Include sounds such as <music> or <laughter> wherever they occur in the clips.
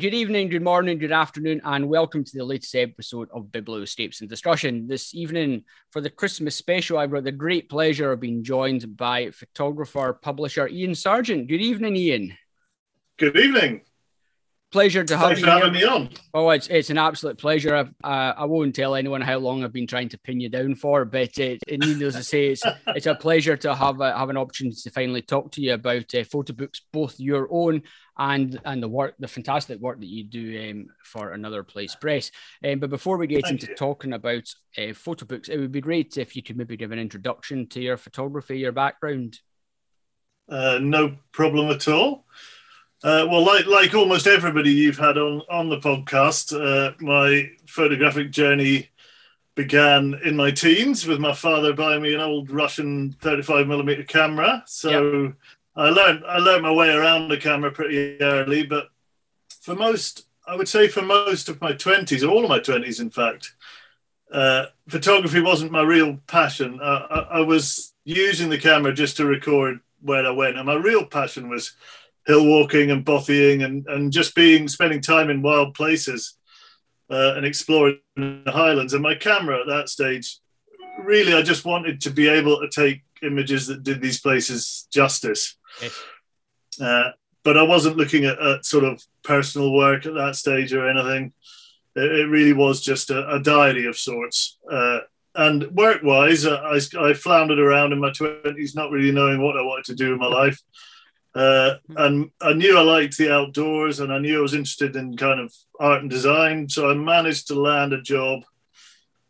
Good evening, good morning, good afternoon, and welcome to the latest episode of Biblioscapes and Discussion. This evening, for the Christmas special, I've got the great pleasure of being joined by photographer, publisher Iain Sarjeant. Good evening, Iain. Good evening. Pleasure to have Thanks you. for having me on. Oh, it's it's an absolute pleasure. I've, uh, I won't tell anyone how long I've been trying to pin you down for, but uh, it, needless to say, it's <laughs> it's a pleasure to have a, have an opportunity to finally talk to you about uh, photo books, both your own and and the work, the fantastic work that you do um, for Another Place Press. Um, but before we get Thank into you. talking about uh, photo books, it would be great if you could maybe give an introduction to your photography, your background. Uh, no problem at all. Uh, well, like like almost everybody you've had on on the podcast, uh, my photographic journey began in my teens with my father buying me an old Russian 35 millimeter camera. So I learned I learned my way around the camera pretty early. But for most, I would say for most of my 20s, or all of my 20s, in fact, uh, photography wasn't my real passion. Uh, I, I was using the camera just to record where I went, and my real passion was hill walking and bothying and, and just being spending time in wild places uh, and exploring the highlands. And my camera at that stage, really, I just wanted to be able to take images that did these places justice. Yes. Uh, but I wasn't looking at, at sort of personal work at that stage or anything. It, it really was just a, a diary of sorts. Uh, and work wise, I, I floundered around in my 20s, not really knowing what I wanted to do in my life. Uh, and I knew I liked the outdoors and I knew I was interested in kind of art and design. So I managed to land a job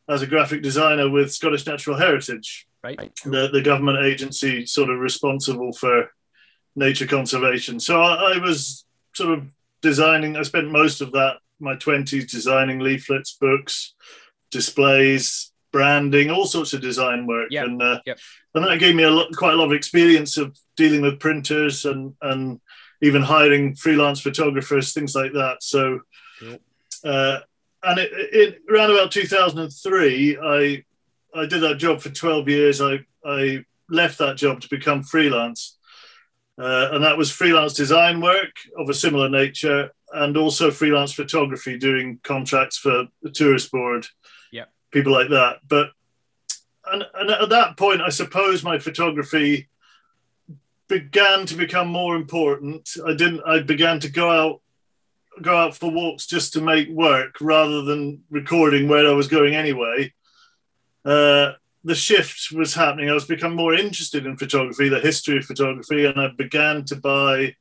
as a graphic designer with Scottish Natural Heritage, Right. the, the government agency sort of responsible for nature conservation. So I, I was sort of designing, I spent most of that, my 20s, designing leaflets, books, displays, branding, all sorts of design work. Yep, And, uh, yep. and that gave me a lot, quite a lot of experience of dealing with printers and, and even hiring freelance photographers, things like that. So, Cool. uh, and it, it around about 2003, I I did that job for 12 years. I I left that job to become freelance, uh, and that was freelance design work of a similar nature, and also freelance photography, doing contracts for the tourist board, Yep. People like that. But and, and at that point, I suppose my photography began to become more important. I didn't. I began to go out go out for walks just to make work rather than recording where I was going anyway. Uh, the shift was happening. I was becoming more interested in photography, the history of photography, and I began to buy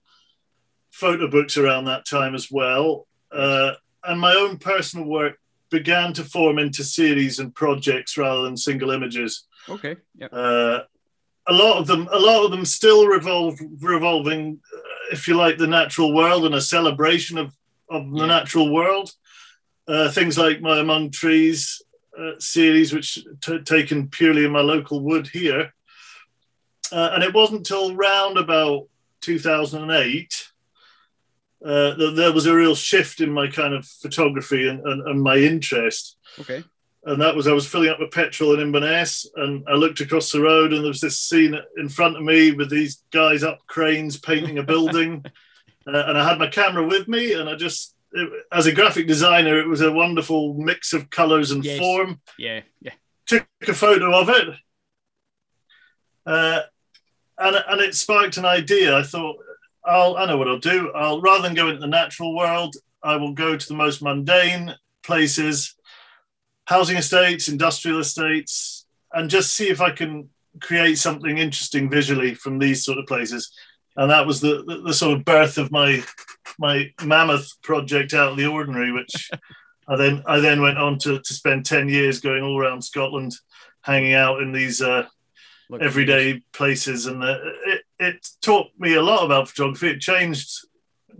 photo books around that time as well. Uh, and my own personal work began to form into series and projects rather than single images. Okay. Yep. Uh, a lot of them, a lot of them still revolve revolving, uh, if you like, the natural world and a celebration of of the natural world. Uh, things like my Among Trees uh, series, which t- taken purely in my local wood here, uh, and it wasn't till round about 2008 uh, there was a real shift in my kind of photography and, and, and my interest Okay. and that was I was filling up with petrol in Inverness, and I looked across the road, and there was this scene in front of me with these guys up cranes painting a building, <laughs> uh, and I had my camera with me, and I just, it, as a graphic designer, it was a wonderful mix of colours and Yes. form. Yeah. Yeah. Took a photo of it, uh, and and it sparked an idea. I thought, I'll I know what I'll do. I'll rather than go into the natural world, I will go to the most mundane places housing estates, industrial estates, and just see if I can create something interesting visually from these sort of places. And that was the, the, the sort of birth of my my mammoth project out of the ordinary, which <laughs> I then I then went on to, to spend 10 years going all around Scotland, hanging out in these uh, everyday places. And uh, it, it taught me a lot about photography. It changed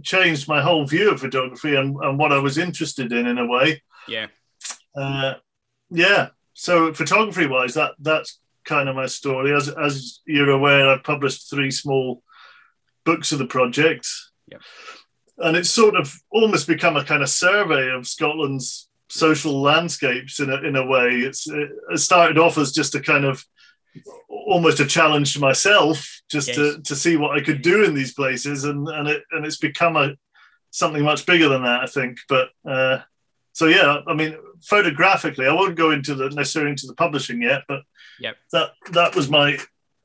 changed my whole view of photography and, and what I was interested in in a way Yeah. uh, yeah. So photography wise, that that's kind of my story. As as you're aware, I've published three small books of the project. Yeah. And it's sort of almost become a kind of survey of Scotland's social landscapes in a, in a way. It's it started off as just a kind of almost a challenge to myself just Yes. to, to see what I could do in these places and and it and it's become a something much bigger than that, I think. But uh, so yeah, I mean, photographically, I won't go into the necessarily into the publishing yet, but yep. that that was my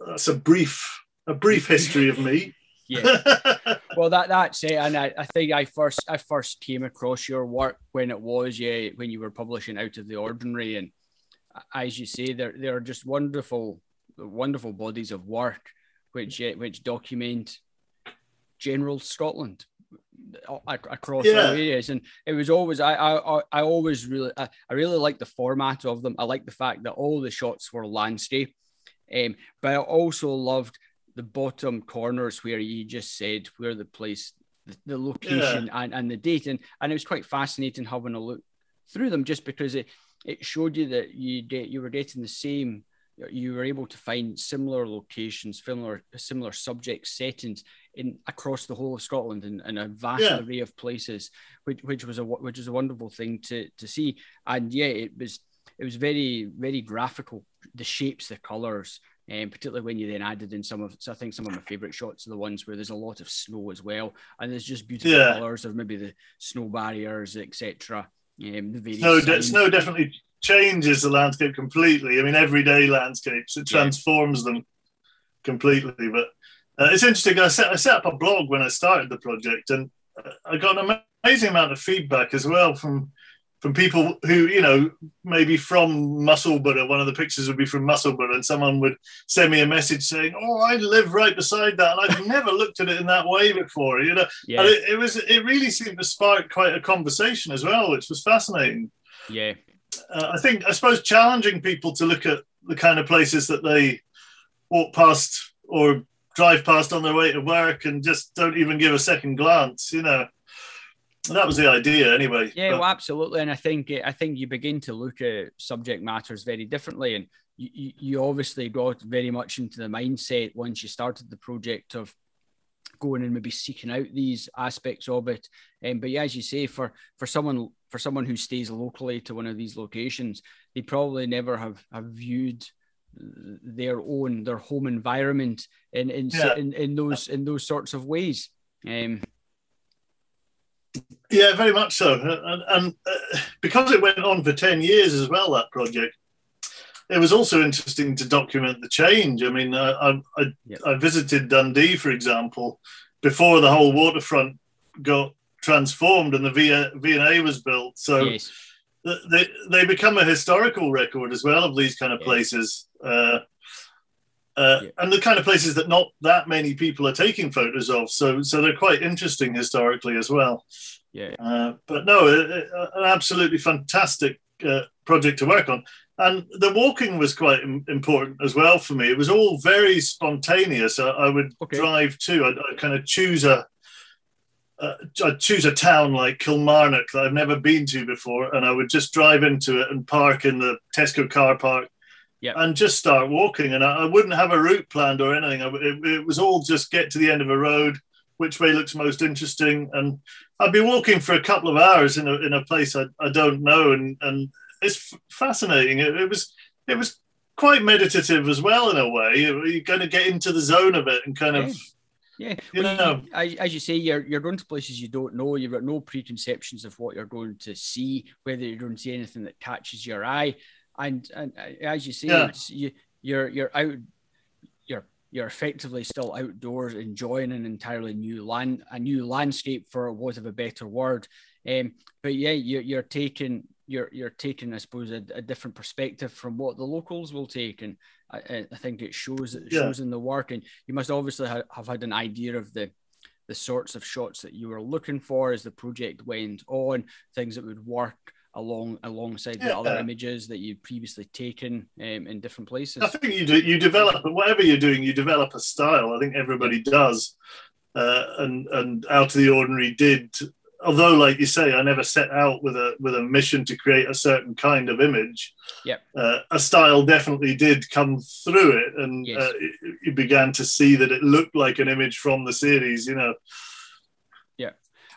that's a brief a brief history of me. yeah. <laughs> well, that that's it, and I, I think I first I first came across your work when it was yeah when you were publishing Out of the Ordinary, and as you say, they're they're just wonderful wonderful bodies of work which uh, which document general Scotland across yeah. all areas and it was always I I I always really I, I really like the format of them I like the fact that all the shots were landscape um, but I also loved the bottom corners where you just said where the place the, the location yeah. and, and the date and, and it was quite fascinating having a look through them just because it it showed you that you you were getting the same you were able to find similar locations, similar similar subject settings in across the whole of Scotland and, and a vast yeah. array of places, which which was a which is a wonderful thing to to see. And yeah, it was it was very very graphical. The shapes, the colours, and um, particularly when you then added in some of so I think some of my favourite shots are the ones where there's a lot of snow as well, and there's just beautiful yeah. colours of maybe the snow barriers, etc. The snow, de- snow definitely changes the landscape completely. I mean, everyday landscapes, it transforms yeah. them completely. But uh, it's interesting. I set, I set up a blog when I started the project, and uh, I got an amazing amount of feedback as well from from people who, you know, maybe from Musselburgh. One of the pictures would be from Musselburgh, and someone would send me a message saying, "Oh, I live right beside that, and I've <laughs> never looked at it in that way before." You know, yeah. it, it was it really seemed to spark quite a conversation as well, which was fascinating. Yeah, uh, I think I suppose challenging people to look at the kind of places that they walk past or drive past on their way to work and just don't even give a second glance. You know, that was the idea anyway. Yeah, but, well, absolutely. And I think I think you begin to look at subject matters very differently, and you, you obviously got very much into the mindset once you started the project of going and maybe seeking out these aspects of it. Um, but yeah, as you say, for for someone for someone who stays locally to one of these locations, they probably never have, have viewed their own their home environment in in, yeah. in, in those in those sorts of ways. Um, yeah, very much so, and, and uh, because it went on for ten years as well, that project, it was also interesting to document the change. I mean, uh, I, I, yep. I visited Dundee, for example, before the whole waterfront got transformed and the V&A was built. So yes. they, they become a historical record as well of these kind of yes. places. Uh, uh, yeah. And the kind of places that not that many people are taking photos of, so so they're quite interesting historically as well. Yeah. Uh, but no, an absolutely fantastic uh, project to work on, and the walking was quite important as well for me. It was all very spontaneous. I, I would okay. drive to. I'd, I'd, kind of choose a uh, I'd choose a town like Kilmarnock that I've never been to before, and I would just drive into it and park in the Tesco car park, yep. and just start walking. And I, I, wouldn't have a route planned or anything. I, it, it, was all just get to the end of a road, which way looks most interesting, and I'd be walking for a couple of hours in a in a place I, I don't know, and and it's fascinating. It, it was it was quite meditative as well in a way. You're going to get into the zone of it and kind of yeah, well, you, as, as you say, you're you're going to places you don't know. You've got no preconceptions of what you're going to see, whether you're going to see anything that catches your eye, and and uh, as you say, yeah. you you're you're out, you're effectively still outdoors enjoying an entirely new land, a new landscape for want of a better word. Um, but yeah, you're you're taking you're you're taking, I suppose, a, a different perspective from what the locals will take, and I, I think it shows it shows yeah. in the work. And you must obviously ha- have had an idea of the the sorts of shots that you were looking for as the project went on, things that would work along alongside yeah. the other images that you'd previously taken um, in different places. I think you do, you develop whatever you're doing, you develop a style. I think everybody does, uh, and and out of the ordinary did although like you say i never set out with a with a mission to create a certain kind of image yeah uh, a style definitely did come through it and yes. uh, you began to see that it looked like an image from the series you know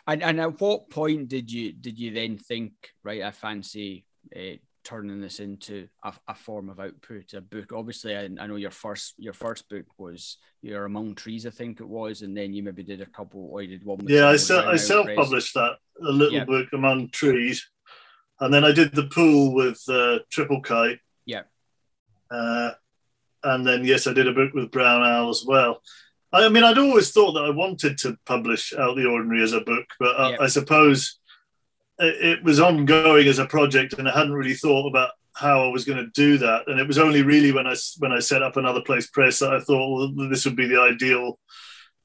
and and at what point did you did you then think right i fancy uh, turning this into a, a form of output, a book. Obviously, I, I, know your first your first book was You're Among Trees, I think it was, and then you maybe did a couple, or you did one. yeah, I, se- I self published that a little yeah. book Among Trees, and then I did the pool with uh, Triplekite. Yeah. Uh, and then yes, I did a book with Brown Owl as well. I mean, I'd always thought that I wanted to publish Out the Ordinary as a book, but uh, I, I suppose it, was ongoing as a project, and I hadn't really thought about how I was going to do that. And it was only really when I when I set up another place press that I thought well, this would be the ideal.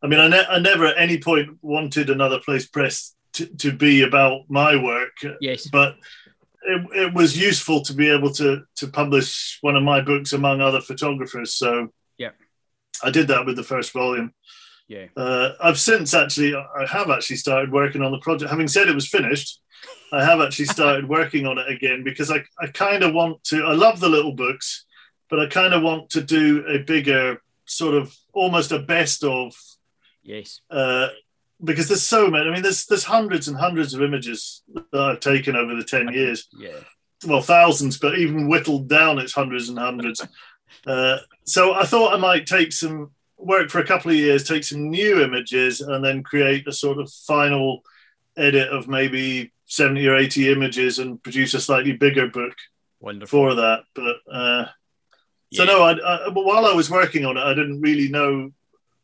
I mean, I, ne- I never at any point wanted another place press to, to be about my work. Yes, but it, it was useful to be able to to publish one of my books among other photographers. So yeah, I did that with the first volume. Yeah, uh, I've since actually I have actually started working on the project. Having said it was finished, I have actually <laughs> started working on it again because I I kind of want to. I love the little books, but I kind of want to do a bigger sort of almost a best of. Yes. Uh, because there's so many. I mean, there's there's hundreds and hundreds of images that I've taken over the ten years. Yeah. Well, thousands, but even whittled down, it's hundreds and hundreds. <laughs> uh, so I thought I might take some work for a couple of years, take some new images, and then create a sort of final edit of maybe seventy or eighty images, and produce a slightly bigger book Wonderful. for that. But uh, so no, I, I, while I was working on it, I didn't really know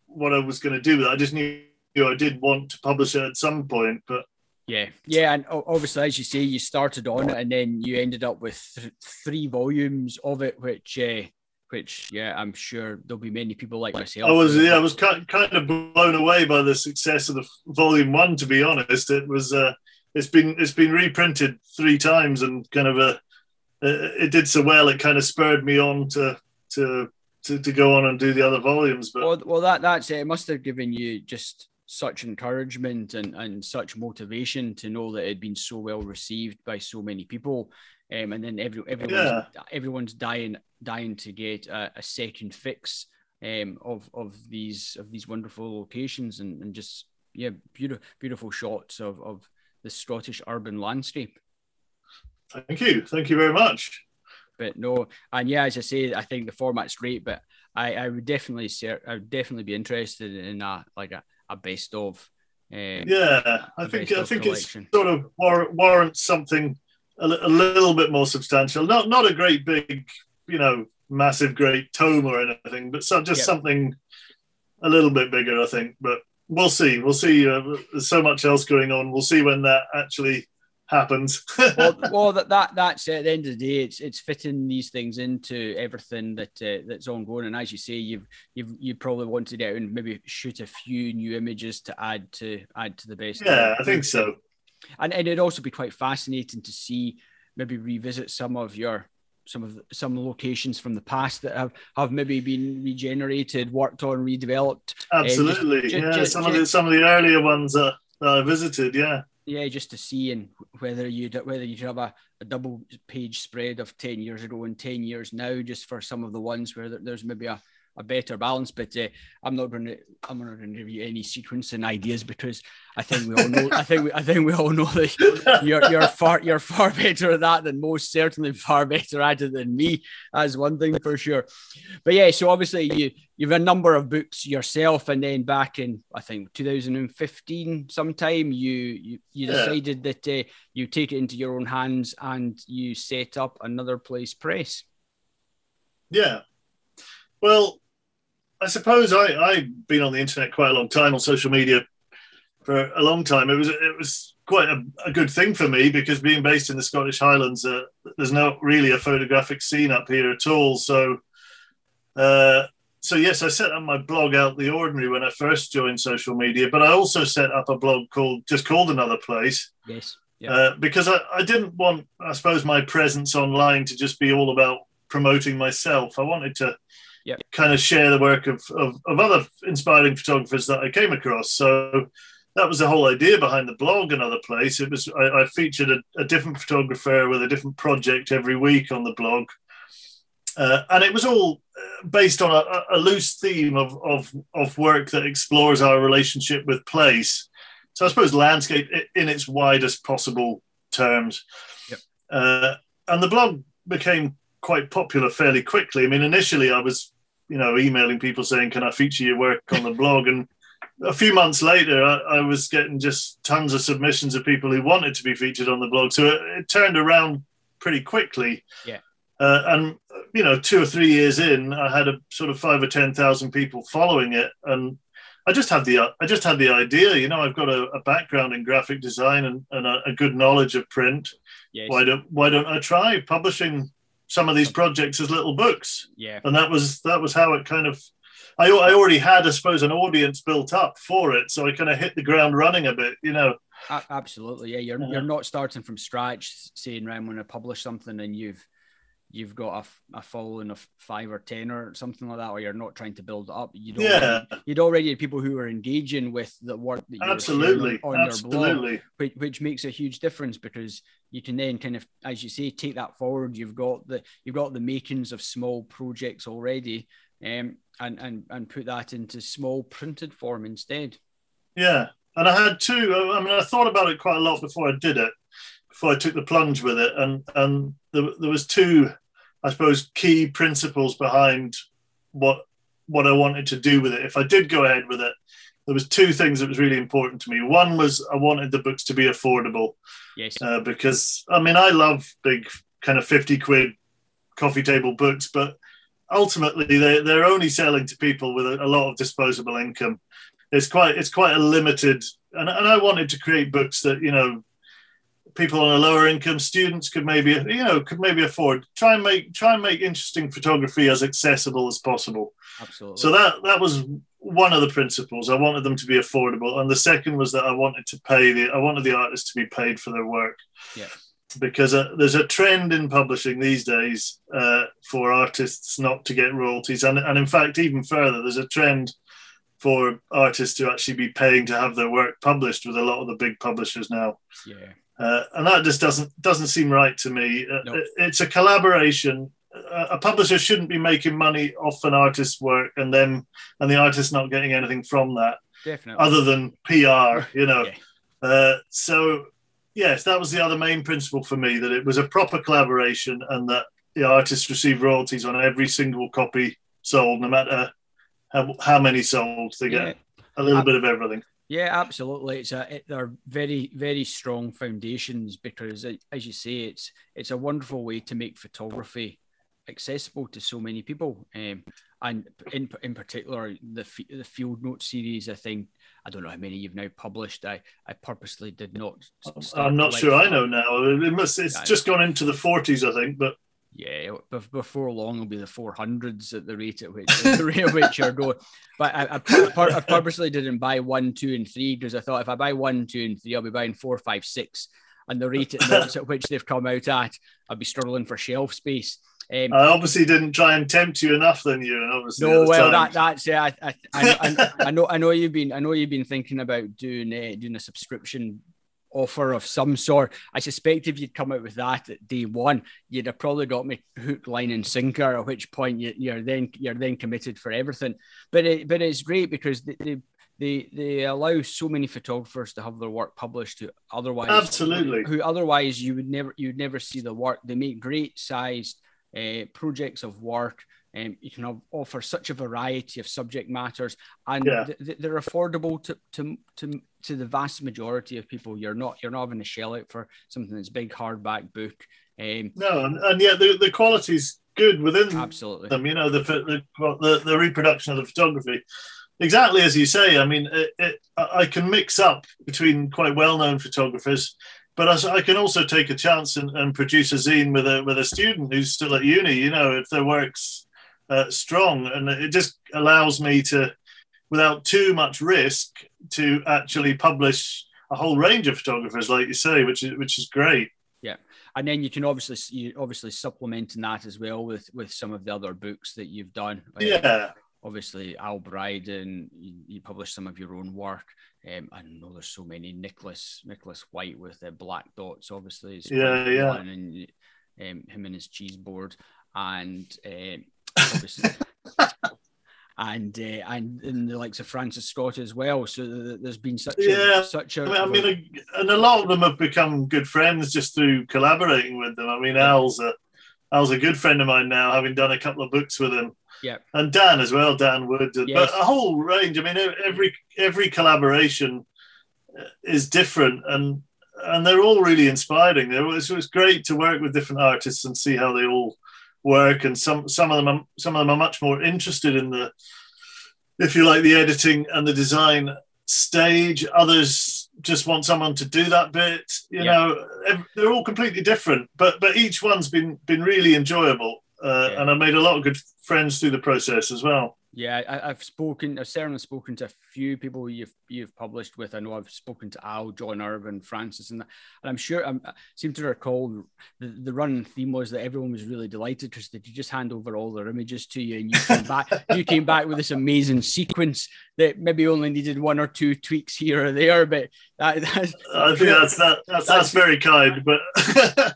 what I was going to do with it. I just knew I did want to publish it at some point, but yeah, yeah, and obviously, as you say, you started on it, and then you ended up with th- three volumes of it, which, uh, which, yeah, I'm sure there'll be many people like myself. I was, yeah, I was kind of blown away by the success of the volume one. To be honest, it was, uh, it's been, it's been reprinted three times, and kind of a, uh, it did so well, it kind of spurred me on to, to, to, to go on and do the other volumes. But well, well, that that's it. It must have given you just such encouragement and, and such motivation to know that it had been so well received by so many people. Um, and then every, everyone's, yeah. everyone's dying dying to get a, a second fix um, of of these of these wonderful locations and, and just yeah beautiful beautiful shots of, of the Scottish urban landscape. Thank you, thank you very much. But no, and yeah, as I say, I think the format's great, but I, I would definitely say I would definitely be interested in a like a a best of. Um, yeah, I think I think it's sort of war- warrants something a, a, little bit more substantial. Not not a great big, you know, massive great tome or anything, but so, just yep. something a little bit bigger. I think, but we'll see. We'll see. Uh, there's so much else going on. We'll see when that actually happens. <laughs> well, well, that, that that's at the end of the day, it's it's fitting these things into everything that uh, that's ongoing. And as you say, you've you've you probably wanted out and maybe shoot a few new images to add to add to the best. Yeah, I think so. And and it'd also be quite fascinating to see maybe revisit some of your some of the, some locations from the past that have, have maybe been regenerated, worked on, redeveloped. Absolutely, uh, just, yeah. Just, some just, of the some of the earlier ones that, that I visited, yeah yeah, just to see and whether you'd whether you'd have a, a double page spread of ten years ago and ten years now, just for some of the ones where there's maybe a a better balance. But uh, I'm not going to I'm not going to give you any sequencing ideas because I think we all know I think we, I think we all know that you're you're far you're far better at that than most. Certainly far better at it than me. As one thing for sure. But yeah, so obviously you you've a number of books yourself, and then back in I think 2015 sometime you you, you decided yeah. that uh, you take it into your own hands and you set up another place press. Yeah. Well, I suppose I, I've been on the internet quite a long time on social media for a long time. It was it was quite a, a good thing for me because being based in the Scottish Highlands, uh, there's not really a photographic scene up here at all. So, uh, so yes, I set up my blog out the ordinary when I first joined social media, but I also set up a blog called just called Another Place. Yes. Uh, because I, I didn't want, I suppose, my presence online to just be all about promoting myself. I wanted to yep. kind of share the work of, of, of other inspiring photographers that I came across. So that was the whole idea behind the blog another place it was i, I featured a, a, different photographer with a different project every week on the blog uh, and it was all uh, based on a, a, loose theme of, of, of work that explores our relationship with place so i suppose landscape in its widest possible terms yep. uh, and the blog became quite popular fairly quickly. I mean, initially I was, you know, emailing people saying, "Can I feature your work on the blog?" And a few months later, I, I, was getting just tons of submissions of people who wanted to be featured on the blog. So it, it turned around pretty quickly. Yeah. Uh, and you know, two or three years in, I had a sort of five or ten thousand people following it, and I just had the I just had the idea. You know, I've got a, a background in graphic design and, and a, a, good knowledge of print. Yes. Why don't Why don't I try publishing some of these projects as little books? Yeah. And that was that was how it kind of. I, I already had, I suppose, an audience built up for it, so I kind of hit the ground running a bit. You know. Absolutely, yeah. You're you're not starting from scratch, saying, "Right, I'm going to publish something," and you've you've got a, a following of five or ten or something like that, or you're not trying to build it up. You'd yeah. already, you'd already had people who are engaging with the work that you're absolutely on, on absolutely. your blog, which, which makes a huge difference because you can then kind of, as you say, take that forward. You've got the you've got the makings of small projects already, um, and and and put that into small printed form instead. Yeah, and I had two. I mean, I thought about it quite a lot before I did it before I took the plunge with it, and and there, there was two, I suppose, key principles behind what what I wanted to do with it. If I did go ahead with it, there was two things that was really important to me. One was I wanted the books to be affordable. Yes. Uh, because I mean, I love big kind of fifty quid coffee table books, but ultimately they they're only selling to people with a, a lot of disposable income. It's quite it's quite a limited, and, and I wanted to create books that you know people on a lower income, students could maybe you know could maybe afford. Try and make try and make interesting photography as accessible as possible. Absolutely. So that that was one of the principles. I wanted them to be affordable, and the second was that I wanted to pay the I wanted the artists to be paid for their work. Yeah. Because uh, there's a trend in publishing these days uh, for artists not to get royalties, and and in fact even further, there's a trend for artists to actually be paying to have their work published with a lot of the big publishers now. Yeah. Uh, and that just doesn't doesn't seem right to me. Uh, nope. It's a collaboration. Uh, a publisher shouldn't be making money off an artist's work and then and the artist not getting anything from that, definitely, other than PR. <laughs> You know, yeah. uh, so yes, that was the other main principle for me that it was a proper collaboration and that the artists receive royalties on every single copy sold, no matter how, how many sold. They get yeah. a little bit of everything. Yeah, absolutely. It's a it, they're very very strong foundations because, as you say, it's it's a wonderful way to make photography accessible to so many people. Um, and in in particular, the the field note series. I think I don't know how many you've now published. I I purposely did not. I'm not sure. I know now. It must. It's yeah, just gone into the 40s, I think, but yeah, before long it'll be the 400s at the rate at which the rate at which you're going. But I, I, I, purposely didn't buy one, two, and three because I thought if I buy one, two, and three, I'll be buying four, five, six, and the rate at, at which they've come out at, I'd be struggling for shelf space. Um, I obviously didn't try and tempt you enough, then you, and obviously. No, well, that, that's yeah. I, I, I, I, know, I know you've been, I know you've been thinking about doing uh, doing a subscription offer of some sort. I suspect if you'd come out with that at day one, you'd have probably got me hook, line, and sinker. At which point you, are then you're then committed for everything. But it, but it's great because they, they they allow so many photographers to have their work published to otherwise absolutely who otherwise you would never you'd never see the work. They make great sized uh, projects of work. Um, you can offer such a variety of subject matters, and yeah. th- they're affordable to, to to to the vast majority of people. You're not you're not having to shell out for something that's big hardback book. Um, no, and, and yet the the quality's good within absolutely them. You know the the the, the reproduction of the photography. Exactly as you say. I mean, it, it, I can mix up between quite well-known photographers but I can also take a chance and, and, produce a zine with a with a student who's still at uni. You know, if their work's uh, strong, and it just allows me to, without too much risk, to actually publish a whole range of photographers, like you say, which is which is great. Yeah, and then you can obviously you obviously supplementing that as well with with some of the other books that you've done. Yeah. obviously, Al Bryden, you, you publish some of your own work. Um, I know there's so many. Nicholas Nicholas White with the black dots, obviously. yeah, yeah. And um, him and his cheese board, and um, obviously. <laughs> and uh, and in the likes of Francis Scott as well. So there's been such yeah, a, such a. I mean, I mean, and a lot of them have become good friends just through collaborating with them. I mean, Al's a Al's a good friend of mine now, having done a couple of books with him. Yeah, and Dan as well, Dan Wood, yes. but a whole range. I mean, every every collaboration is different, and and they're all really inspiring. It was, it was great to work with different artists and see how they all work. And some some of them are, some of them are much more interested in the, if you like, the editing and the design stage. Others just want someone to do that bit. You yeah. know, they're all completely different, but but each one's been been really enjoyable. Uh, yeah. And I made a lot of good friends through the process as well. Yeah, I, have spoken. Uh, I've certainly spoken to a few people you've you've published with. I know I've spoken to Al, John Irvin, Francis, and, and I'm sure I'm, I seem to recall the, the running theme was that everyone was really delighted because they just hand over all their images to you, and you came back. <laughs> you came back with this amazing sequence that maybe only needed one or two tweaks here or there, but that, <laughs> that's, I think that's that, that's, that's, that's very kind, but. <laughs>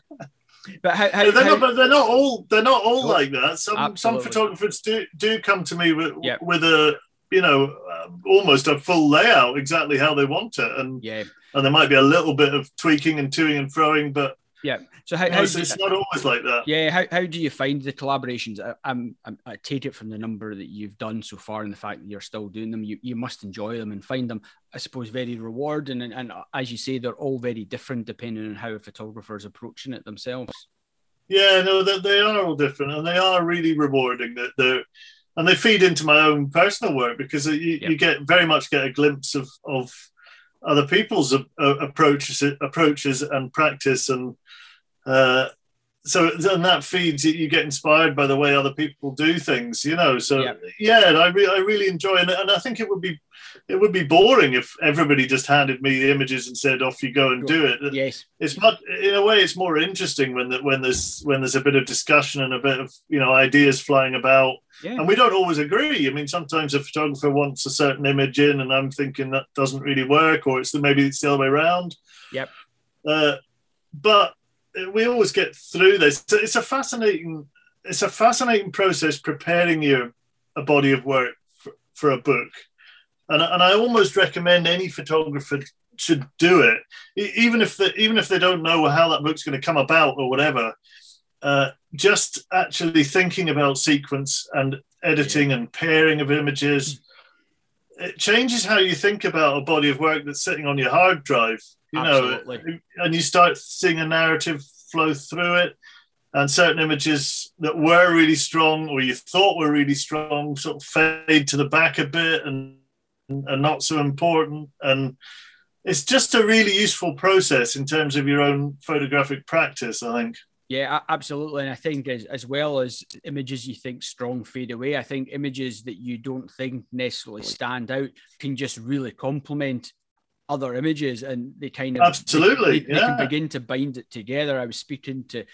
But how, how, they're how, not. But they're not all. They're not all like that. Some absolutely. some photographers do do come to me with yep. with a you know uh, almost a full layout exactly how they want it, and yeah, and there might be a little bit of tweaking and toing and throwing, but yeah. So how, no, how it's, it's not always like that. Yeah. How, how do you find the collaborations? I, I'm, I'm, i take it from the number that you've done so far and the fact that you're still doing them. You, you must enjoy them and find them, I suppose, very rewarding. And, and as you say, they're all very different depending on how a photographer is approaching it themselves. Yeah, no, they, they are all different, and they are really rewarding. That they're and they feed into my own personal work because you, you get very much get a glimpse of of other people's uh, approaches approaches and practice and uh, so and that feeds you get inspired by the way other people do things you know so yeah, yeah I, re- I really enjoy it and i think it would be it would be boring if everybody just handed me the images and said off you go and do it. Yes. It's not in a way it's more interesting when that when there's when there's a bit of discussion and a bit of you know ideas flying about. Yeah. and we don't always agree. I mean sometimes a photographer wants a certain image in and i'm thinking that doesn't really work or it's the, maybe it's the other way around. Yep. Uh, but we always get through this. It's a fascinating, it's a fascinating process preparing you a body of work for, for a book, and and I almost recommend any photographer should do it, even if they, even if they don't know how that book's going to come about or whatever. Uh, just actually thinking about sequence and editing yeah. and pairing of images, it changes how you think about a body of work that's sitting on your hard drive you Absolutely. know, and you start seeing a narrative flow through it, and certain images that were really strong or you thought were really strong sort of fade to the back a bit and are not so important. And it's just a really useful process in terms of your own photographic practice, I think. Yeah, absolutely. And I think as, as well as images you think strong fade away, I think images that you don't think necessarily stand out can just really complement other images and they kind of absolutely they, they, yeah. they, can begin to bind it together. I was speaking to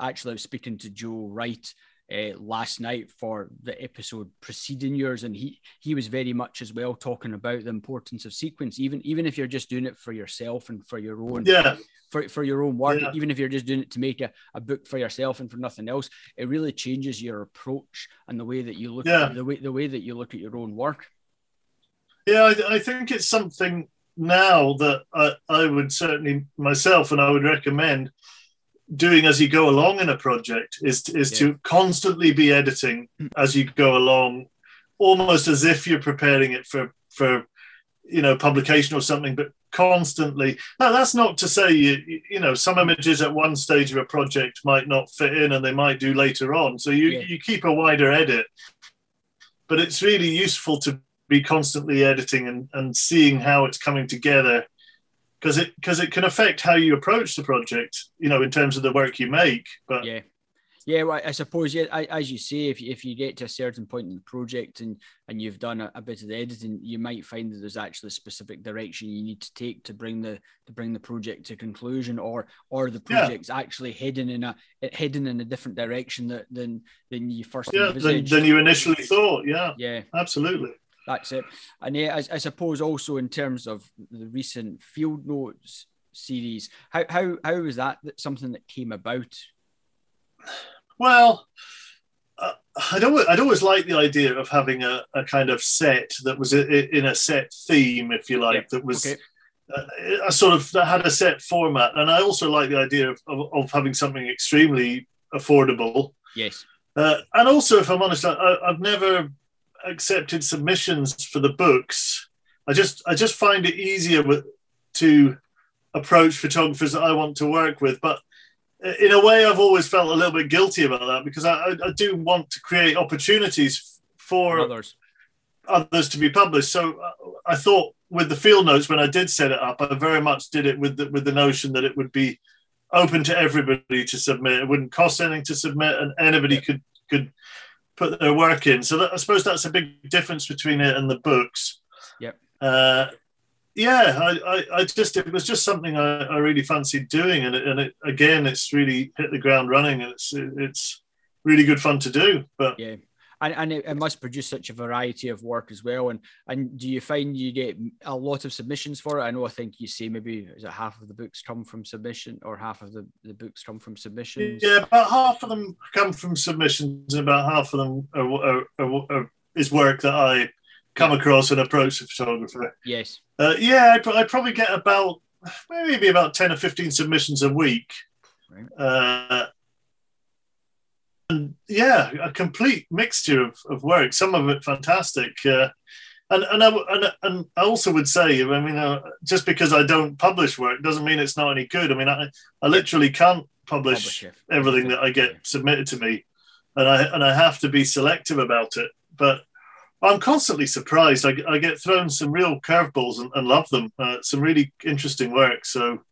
actually I was speaking to Joe Wright uh, last night for the episode preceding yours, and he he was very much as well talking about the importance of sequence, even even if you're just doing it for yourself and for your own yeah for, for your own work, yeah. even if you're just doing it to make a, a book for yourself and for nothing else, it really changes your approach and the way that you look yeah. at the way the way that you look at your own work. Yeah, I, I think it's something now that I, I would certainly myself and I would recommend doing as you go along in a project is to, is yeah. to constantly be editing hmm. as you go along, almost as if you're preparing it for for you know publication or something, but constantly. Now that's not to say you you know some images at one stage of a project might not fit in and they might do later on. So you yeah. you keep a wider edit, but it's really useful to be constantly editing and, and seeing how it's coming together because it because it can affect how you approach the project you know in terms of the work you make but yeah. Yeah well, i suppose yeah as you say if, if you get to a certain point in the project and and you've done a, a, bit of the editing you might find that there's actually a specific direction you need to take to bring the to bring the project to conclusion or or the project's yeah. actually heading in a heading in a different direction that, than than you first yeah than, than you initially thought yeah. Yeah. Absolutely that's it. And yeah, I, I, suppose also in terms of the recent field notes series, how how how was that something that came about? Well, uh, I'd always, I'd always like the idea of having a, a kind of set that was in a set theme, if you like, that was okay. a, a, sort of that had a set format. And I also like the idea of, of, of having something extremely affordable. Yes. Uh, and also, if I'm honest, I, I've never accepted submissions for the books. I just I just find it easier with, to approach photographers that I want to work with. But in a way, I've always felt a little bit guilty about that because I, I do want to create opportunities for others others to be published. So uh, I thought with the field notes when I did set it up, I very much did it with the, with the notion that it would be open to everybody to submit. It wouldn't cost anything to submit, and anybody could could put their work in. So that, I suppose that's a big difference between it and the books. Yep. Uh, yeah, I, I, I, just it was just something I, I really fancied doing, and it, and it again, it's really hit the ground running, and it's it's really good fun to do. But yeah, and, and it, it, must produce such a variety of work as well. And and do you find you get a lot of submissions for it? I know I think you say maybe is it half of the books come from submission, or half of the, the books come from submissions? Yeah, about half of them come from submissions, and about half of them are, are, are, is work that I come across and approach the photographer. Yes. Uh, yeah, I, I, probably get about maybe about ten or fifteen submissions a week. Right. Uh, and yeah, a complete mixture of, of work. Some of it fantastic. Uh, and and I, and, and I also would say, I mean, uh, just because I don't publish work doesn't mean it's not any good. I mean, I, I literally can't publish, publish everything that I get submitted to me, and I and I have to be selective about it. But I'm constantly surprised. I, I get thrown some real curveballs and, and love them. Uh, some really interesting work. So,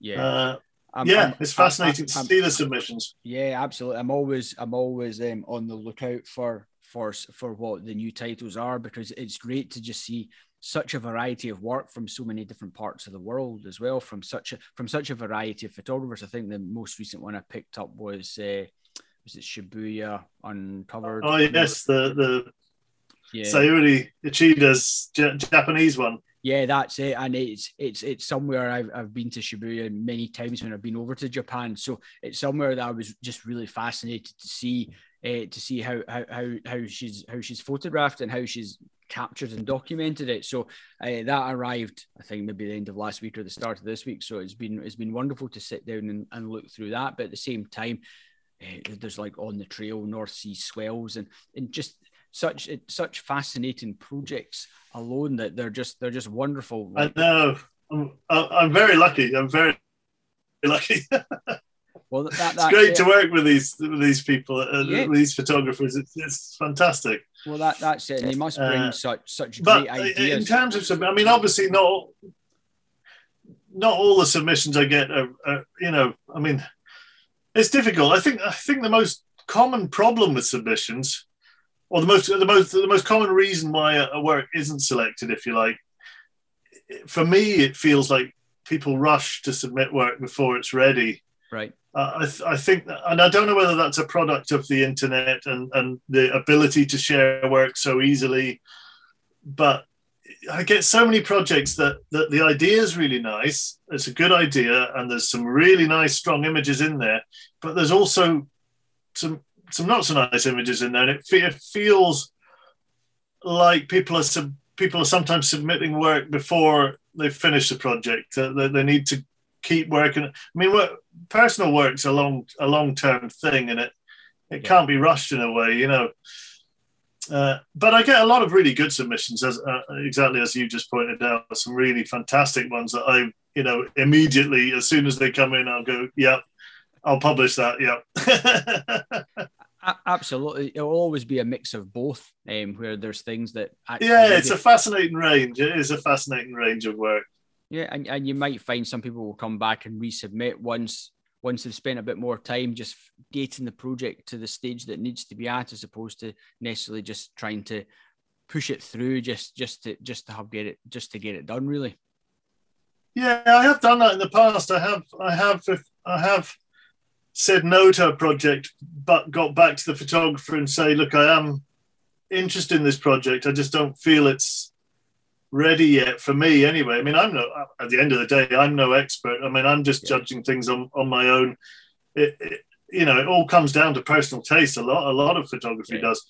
yeah. I'm, yeah, I'm, it's fascinating I'm, to see the submissions. Yeah, absolutely. I'm always I'm always um, on the lookout for for for what the new titles are because it's great to just see such a variety of work from so many different parts of the world as well from such a from such a variety of photographers. I think the most recent one I picked up was uh, was it Shibuya uncovered. Oh yes, the the yeah. Sayuri Ichida's J- Japanese one. Yeah, that's it, and it's it's it's somewhere I've I've been to Shibuya many times when I've been over to Japan. So it's somewhere that I was just really fascinated to see uh, to see how how how how she's how she's photographed and how she's captured and documented it. So uh, that arrived, I think, maybe the end of last week or the start of this week. So it's been it's been wonderful to sit down and, and look through that. But at the same time, uh, there's like on the trail North Sea swells and and just such such fascinating projects alone that they're just they're just wonderful. I know. I'm, I'm very lucky. I'm very lucky. <laughs> well, that, that, it's great to work with these with these people, uh, yeah. these photographers. It's, it's, fantastic. Well, that that's it. And they must bring uh, such such great ideas. In terms of, I mean, obviously not not all the submissions I get are, are, you know, I mean, it's difficult. I think I think the most common problem with submissions or the most the most the most common reason why a, work isn't selected, if you like, for me, it feels like people rush to submit work before it's ready. Right. Uh, I, th- I think, that, and I don't know whether that's a product of the internet and, and the ability to share work so easily, but I get so many projects that, that the idea is really nice. It's a good idea, and there's some really nice, strong images in there, but there's also some some not so nice images in there, and it, it feels like people are sub, people are sometimes submitting work before they finish the project. Uh, they, they, need to keep working. I mean, what, personal work's a long a long term thing, and it it yeah. can't be rushed in a way, you know. Uh, but I get a lot of really good submissions, as uh, exactly as you just pointed out. Some really fantastic ones that I, you know, immediately as soon as they come in, I'll go, "Yep, I'll publish that." Yeah. <laughs> Absolutely, it will always be a mix of both. Um, where there's things that yeah, it's a fascinating range. It is a fascinating range of work. Yeah, and, and you might find some people will come back and resubmit once once they've spent a bit more time just getting the project to the stage that needs to be at, as opposed to necessarily just trying to push it through just just to just to have get it just to get it done. Really. Yeah, I have done that in the past. I have I have I have said no to a project, but got back to the photographer and say, look, I am interested in this project. I just don't feel it's ready yet for me anyway. I mean, I'm no, at the end of the day, I'm no expert. I mean, I'm just yeah. judging things on, on my own. It, it, you know, it all comes down to personal taste. A lot, a lot of photography yeah. does,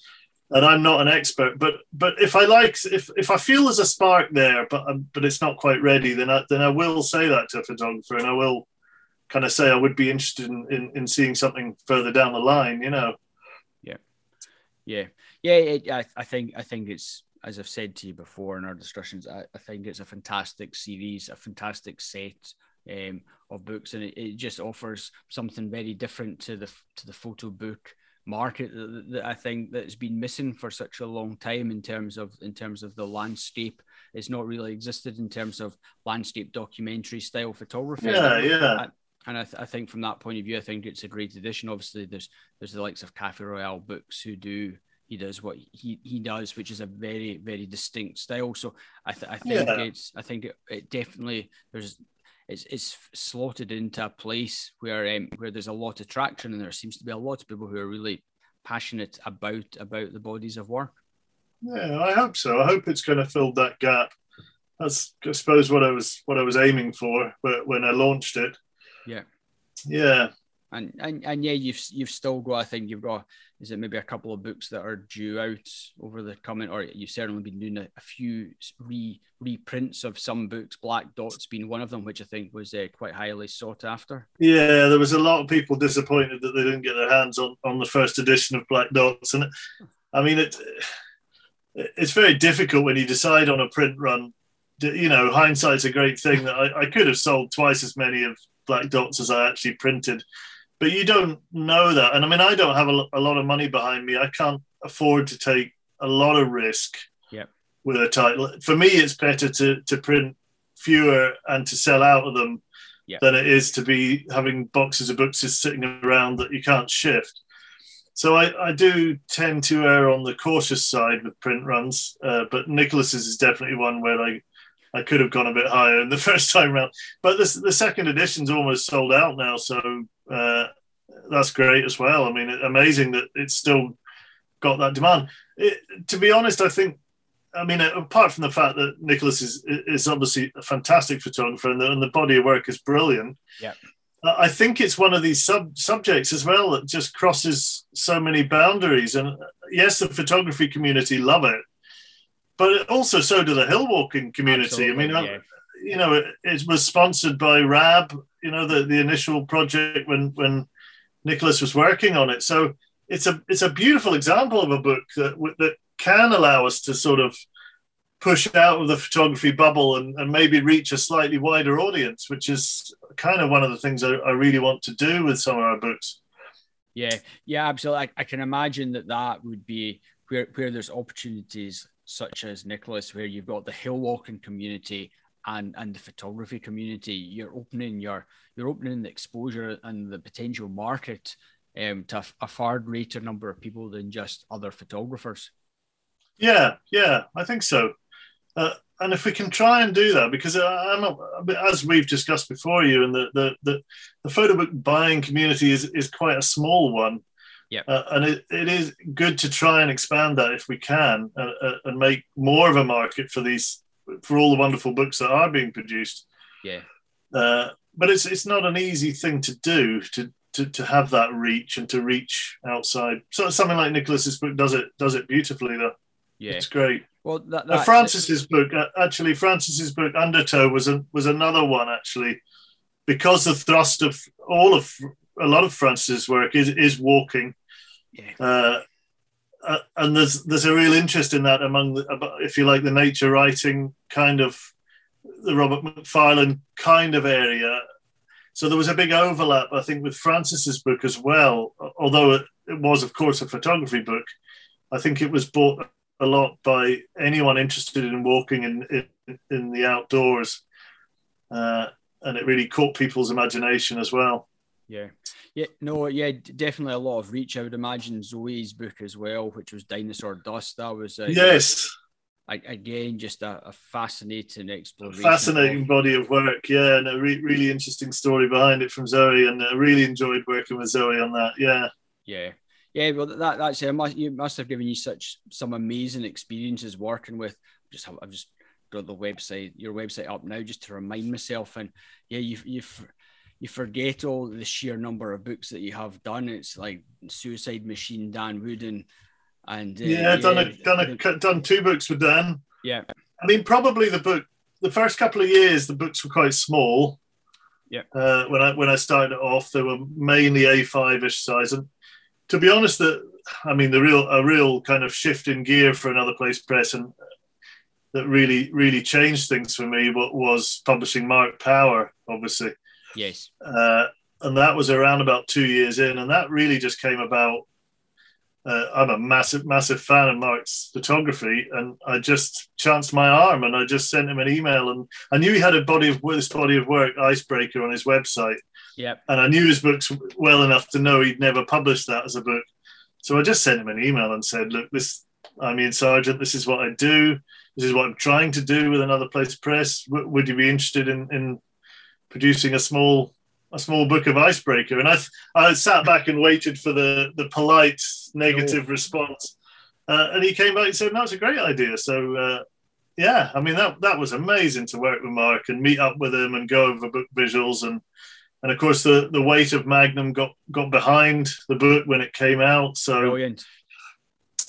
and I'm not an expert. But but if I like, if if I feel there's a spark there, but um, but it's not quite ready, then I then I will say that to a photographer, and I will kind of say I would be interested in in, in seeing something further down the line. You know. Yeah, yeah, yeah. It, I I think I think it's as I've said to you before in our discussions. I, I think it's a fantastic series, a fantastic set um, of books, and it, it, just offers something very different to the to the photo book market that, that, I think that's been missing for such a long time in terms of in terms of the landscape. It's not really existed in terms of landscape documentary style photography. Yeah, yeah. And I, th- I, think from that point of view, I think it's a great addition. Obviously, there's there's the likes of Cafe Royal Books who do he does what he, he does, which is a very very distinct style. So I, th- I think yeah. it's I think it, it definitely there's it's, it's slotted into a place where um, where there's a lot of traction and there seems to be a lot of people who are really passionate about about the bodies of work. Yeah, I hope so. I hope it's going to fill that gap. That's I suppose what I was what I was aiming for when I launched it. Yeah. Yeah. And and, and yeah, you've you've still got I think you've got is it maybe a couple of books that are due out over the coming, or you've certainly been doing a, a few re reprints of some books. Black Dots being one of them, which I think was uh, quite highly sought after. Yeah, there was a lot of people disappointed that they didn't get their hands on on the first edition of Black Dots, and I mean it. It's very difficult when you decide on a print run. You know, hindsight's a great thing. That I, I could have sold twice as many of Black Dots as I actually printed but you don't know that. And I mean, I don't have a, a, lot of money behind me. I can't afford to take a lot of risk yep. with a title. For me, it's better to to print fewer and to sell out of them yep. than it is to be having boxes of books just sitting around that you can't shift. So I, I do tend to err on the cautious side with print runs, uh, but Nicholas's is definitely one where I I could have gone a bit higher in the <laughs> first time round. But the, the second edition's almost sold out now, so uh, that's great as well. I mean, amazing that it's still got that demand. It, to be honest, I think, I mean, apart from the fact that Nicholas is is obviously a fantastic photographer and the, and the body of work is brilliant. Yeah. I think it's one of these sub subjects as well that just crosses so many boundaries. And yes, the photography community love it, but also so do the hill walking community. Absolutely, I mean, yeah. you know, it, it, was sponsored by RAB. You know, the the initial project when when Nicholas was working on it. So it's a it's a beautiful example of a book that that can allow us to sort of push out of the photography bubble and, and maybe reach a slightly wider audience, which is kind of one of the things I, I really want to do with some of our books. Yeah, yeah, absolutely. I, I can imagine that that would be where where there's opportunities such as Nicholas, where you've got the hill walking community and and the photography community. You're opening your you're opening the exposure and the potential market um, to a far greater number of people than just other photographers. Yeah, yeah, I think so. Uh, and if we can try and do that, because a, as we've discussed before, you and the the the, the photo book buying community is is quite a small one. Yeah, uh, and it, it is good to try and expand that if we can, uh, uh, and make more of a market for these for all the wonderful books that are being produced. Yeah, uh, but it's it's not an easy thing to do to, to to have that reach and to reach outside. So something like Nicholas's book does it does it beautifully. Though, yeah, it's great. Well, that, uh, Frances's it. book uh, actually Frances's book Undertow was a, was another one actually because the thrust of all of a lot of Frances's work is is walking. Yeah. Uh, uh, and there's there's a real interest in that among the, if you like the nature writing kind of the Robert Macfarlane kind of area. So there was a big overlap, I think, with Frances's book as well. Although it, it was, of course, a photography book, I think it was bought a lot by anyone interested in walking in in, in the outdoors, uh, and it really caught people's imagination as well. Yeah, yeah, no, yeah, definitely a lot of reach. I would imagine Zoe's book as well, which was Dinosaur Dust. That was uh, yes again, just a, a fascinating exploration. Fascinating body of work, yeah, and a re- really interesting story behind it from Zoe, and I really enjoyed working with Zoe on that. Yeah, yeah, yeah. Well, that that's it. Must, you must have given you such some amazing experiences working with. Just I've just got the website, your website up now, just to remind myself. And yeah, you've you've you forget all the sheer number of books that you have done. It's like Suicide Machine, Dan Wooden, and uh, yeah, done a, done a, done two books with Dan. Yeah, I mean, probably the book, the first couple of years, the books were quite small. Yeah. Uh, when I when I started off, they were mainly A5 ish size, and to be honest, that I mean, the real a real kind of shift in gear for another place press, and that really really changed things for me. What was publishing Mark Power, obviously. Yes. Uh, and that was around about two years in, and that really just came about. Uh, I'm a massive, massive fan of Mark's photography, and I just chanced my arm, and I just sent him an email, and I knew he had a body of this body of work, Icebreaker, on his website. Yep. And I knew his books well enough to know he'd never published that as a book. So I just sent him an email and said, "Look, this I'm Iain Sarjeant. This is what I do. This is what I'm trying to do with another place press. W- would you be interested in, in producing a small a small book of icebreaker. And i i sat back and waited for the the polite negative response. Uh, and he came back and said that's a great idea. So uh, yeah i mean that that was amazing to work with mark and meet up with him and go over book visuals. And and of course the the weight of magnum got got behind the book when it came out. So Brilliant.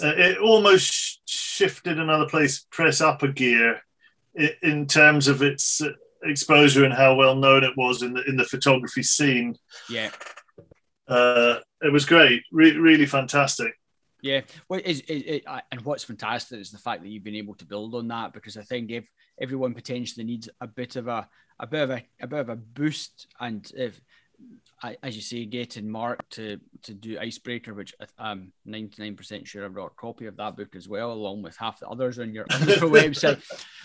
Uh, it almost shifted another place press up a gear in terms of its exposure and how well known it was in the in the photography scene. Yeah, uh, it was great, Re- really fantastic. Yeah, well, it, it, it, and what's fantastic is the fact that you've been able to build on that because I think if everyone potentially needs a bit of a a bit of a, a bit of a boost, and if as you say, getting Mark to to do Icebreaker, which I'm 99% sure I've got a copy of that book as well, along with half the others on your, on your <laughs> website.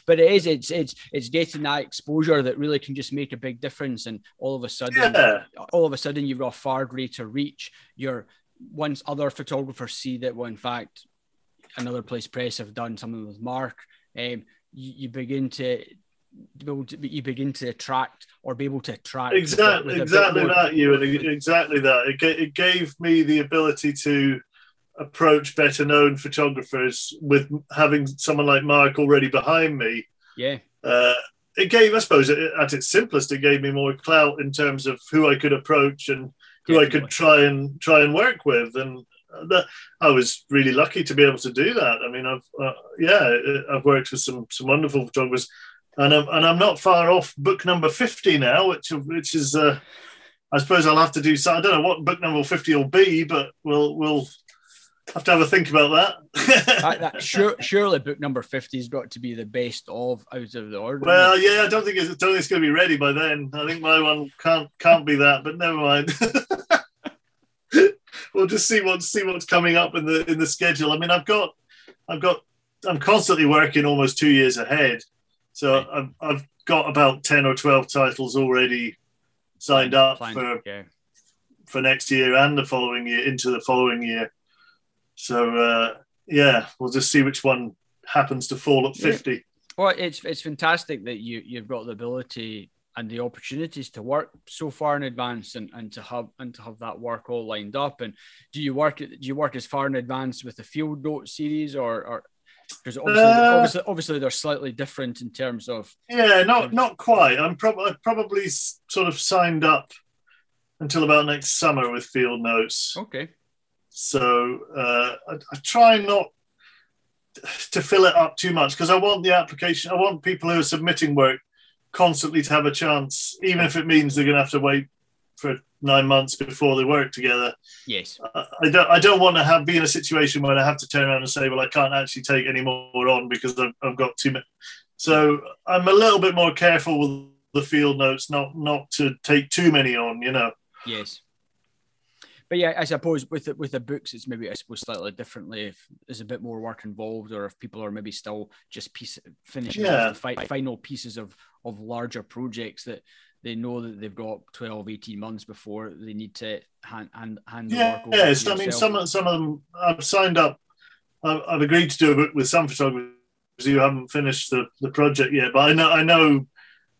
But it is, it's it's it's getting that exposure that really can just make a big difference. And all of a sudden, yeah. all of a sudden, you've got far greater reach. You're once other photographers see that, well, in fact, another place press have done something with Mark. Um, you, you begin to you begin to attract or be able to attract exactly exactly that you and exactly that. It, it gave me the ability to approach better known photographers with having someone like mark already behind me. Yeah. Uh, it gave i suppose at its simplest it gave me more clout in terms of who i could approach and who Definitely. i could try and try and work with. And that I was really lucky to be able to do that. I mean, I've uh, yeah, I've worked with some some wonderful photographers and I'm, and I'm not far off book number 50 now, which which is uh, I suppose I'll have to do. So I don't know what book number 50 will be, but we'll we'll have to have a think about that. <laughs> that, that sure, <laughs> surely book number 50 has got to be the best of out of the order. Well, yeah, I don't think it's, I don't think it's going to be ready by then. I think my one can't can't be that, but never mind. <laughs> we'll just see what see what's coming up in the in the schedule. I mean, I've got I've got I'm constantly working almost two years ahead. So right. I've, I've got about 10 or 12 titles already signed up for, for next year and the following year, into the following year. So, uh, yeah, we'll just see which one happens to fall at 50. Yeah. Well, it's, it's fantastic that you, you've got the ability and the opportunities to work so far in advance and, and to have and to have that work all lined up and do you work do you work as far in advance with the field note series or, or because obviously, uh, obviously, obviously, they're slightly different in terms of. Yeah, not not quite. I'm probably probably sort of signed up until about next summer with field notes. Okay. So uh, I, I try not to fill it up too much because I want the application. I want people who are submitting work constantly to have a chance, even if it means they're going to have to wait for nine months before they work together. Yes. I don't. I don't want to have be in a situation where I have to turn around and say, "Well, I can't actually take any more on because I've, I've got too many." So I'm a little bit more careful with the field notes, not not to take too many on. You know. Yes. But yeah, I suppose with the, with the books, it's maybe I suppose slightly differently. If there's a bit more work involved, or if people are maybe still just piece finishing yeah. the fi- final pieces of of larger projects that they know that they've got 12 18 months before they need to hand hand, hand yeah, yes i mean some some of them i've signed up I've, I've, agreed to do a book with some photographers who haven't finished the, the project yet but i know i know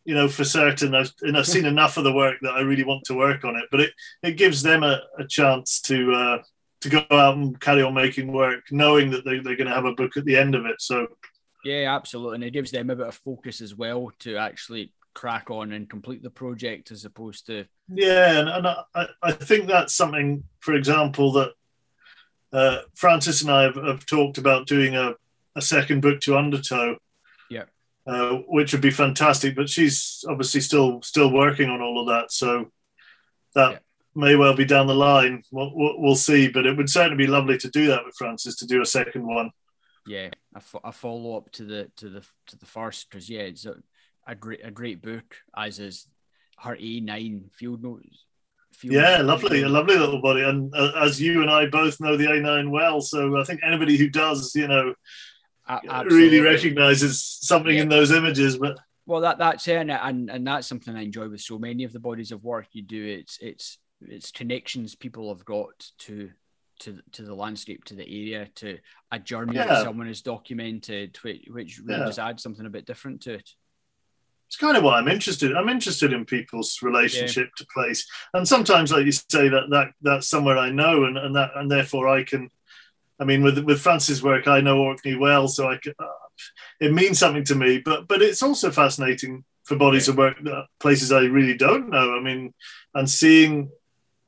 you know for certain I've, and I've seen enough of the work that i really want to work on it but it it gives them a, a chance to uh to go out and carry on making work knowing that they, they're going to have a book at the end of it so. Yeah absolutely and it gives them a bit of focus as well to actually crack on and complete the project as opposed to yeah and, and I, I think that's something for example that uh, frances and i have, have, talked about doing a, a second book to undertow. Yeah. Uh, which would be fantastic but she's obviously still still working on all of that so that yeah. may well be down the line. We'll, we'll, see but it would certainly be lovely to do that with frances to do a second one. Yeah a, a follow up to the to the to the first because yeah it's a, a great a great book, as is her A nine field notes. Field yeah, notes. lovely, a lovely little body, and uh, as you and I both know the A nine well, so I think anybody who does, you know, really recognizes something yeah. in those images. But well, that that's it, and, and and that's something I enjoy with so many of the bodies of work you do. It's it's it's connections people have got to to to the landscape, to the area, to a journey yeah. that someone has documented, which, which really yeah. just adds something a bit different to it it's kind of why I'm interested. I'm interested in people's relationship yeah. to place, and sometimes, like you say, that that that's somewhere I know, and and that and therefore I can. I mean, with with Frances' work, I know Orkney well, so I can, uh, it means something to me. But but it's also fascinating for bodies yeah. of work that places I really don't know. I mean, and seeing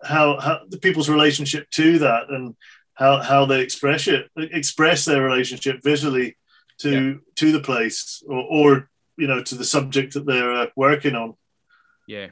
how how the people's relationship to that and how how they express it express their relationship visually to yeah. to the place or, or you know to the subject that they're uh, working on. Yeah,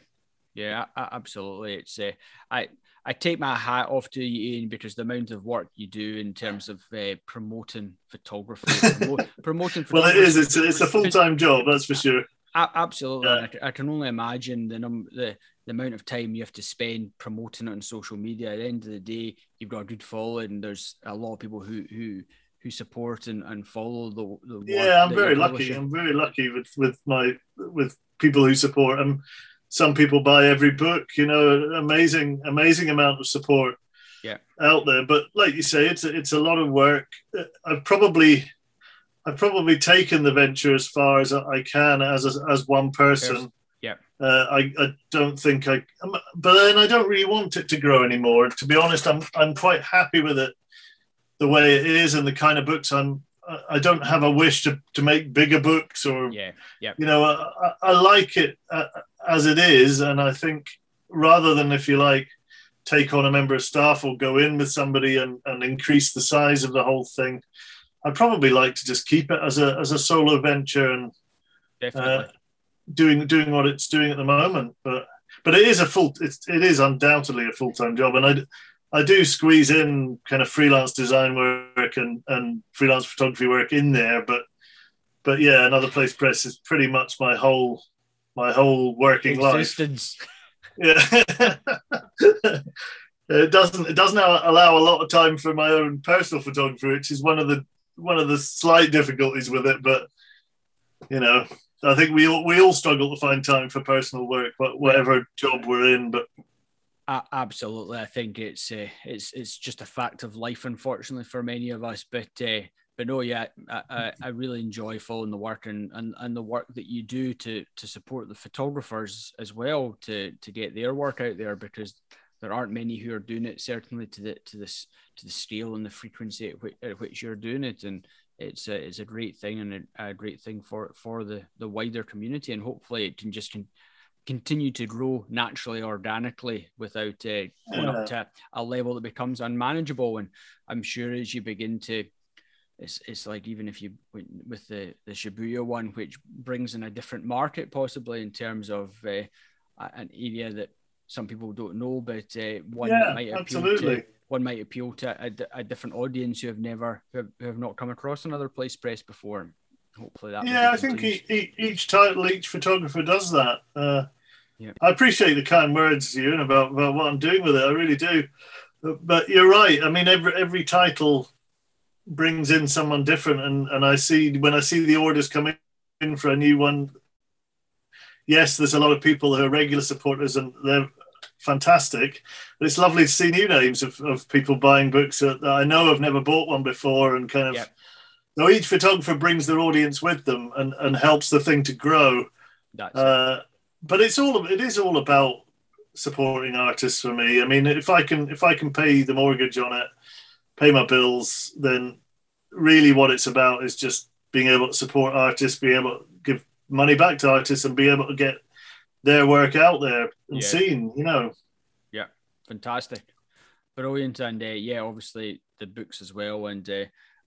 yeah, absolutely. It's uh, I I take my hat off to you, Iain, because the amount of work you do in terms of uh, promoting photography, <laughs> promo- promoting. well, it is. It's, it's a full time job, that's for sure. Absolutely, yeah. I, can only imagine the num the the amount of time you have to spend promoting it on social media. At the end of the day, you've got a good following. There's a lot of people who who who support and, and follow the, the yeah i'm very lucky. i'm very lucky with with my with people who support and some people buy every book you know amazing amazing amount of support yeah. out there. But like you say it's a, it's a lot of work. I've probably i've probably taken the venture as far as i can as a, as one person. Yeah. Uh, I, I don't think I, but then I don't really want it to grow anymore. To be honest, I'm I'm quite happy with it the way it is and the kind of books I'm I don't have a wish to, to make bigger books or yeah yeah you know I, I like it uh, as it is. And I think rather than if you like take on a member of staff or go in with somebody and, and increase the size of the whole thing I'd probably like to just keep it as a as a solo venture and uh, doing doing what it's doing at the moment. But but it is a full it's, it is undoubtedly a full-time job. And I I do squeeze in kind of freelance design work and, and freelance photography work in there, but but yeah, another place press is pretty much my whole my whole working Existence. life. Yeah. <laughs> it doesn't it doesn't allow a lot of time for my own personal photography, which is one of the one of the slight difficulties with it. But you know, I think we all we all struggle to find time for personal work, but whatever job we're in. But absolutely, I think it's uh, it's it's just a fact of life, unfortunately, for many of us. But uh, but no, yeah, I, I really enjoy following the work and, and, and the work that you do to to support the photographers as well to to get their work out there because there aren't many who are doing it certainly to the to this to the scale and the frequency at which, at which you're doing it. And it's a, it's a great thing and a, a, great thing for for the the wider community. And hopefully it can just can continue to grow naturally, organically, without uh, going up to a level that becomes unmanageable. And I'm sure as you begin to, it's, it's like even if you with the the Shibuya one, which brings in a different market possibly in terms of uh, an area that some people don't know, but uh, one yeah, that might appeal absolutely. to one might appeal to a, a different audience who have never who have, who have not come across another place press before hopefully that. Yeah, I think each, each title, each photographer does that. Uh, yeah. I appreciate the kind words, you about, about what I'm doing with it. I really do. But you're right. I mean, every every title brings in someone different, and and I see when I see the orders coming in for a new one. Yes, there's a lot of people who are regular supporters, and they're fantastic. But it's lovely to see new names of, of people buying books that I know have never bought one before, and kind of. Yep so each photographer brings their audience with them and, and helps the thing to grow. Uh, but it's all it is all about supporting artists for me. I mean, if I can if I can pay the mortgage on it, pay my bills, then really what it's about is just being able to support artists, being able to give money back to artists and be able to get their work out there and Yeah. seen. You know, Yeah, fantastic, brilliant, and uh, yeah, obviously the books as well, and uh,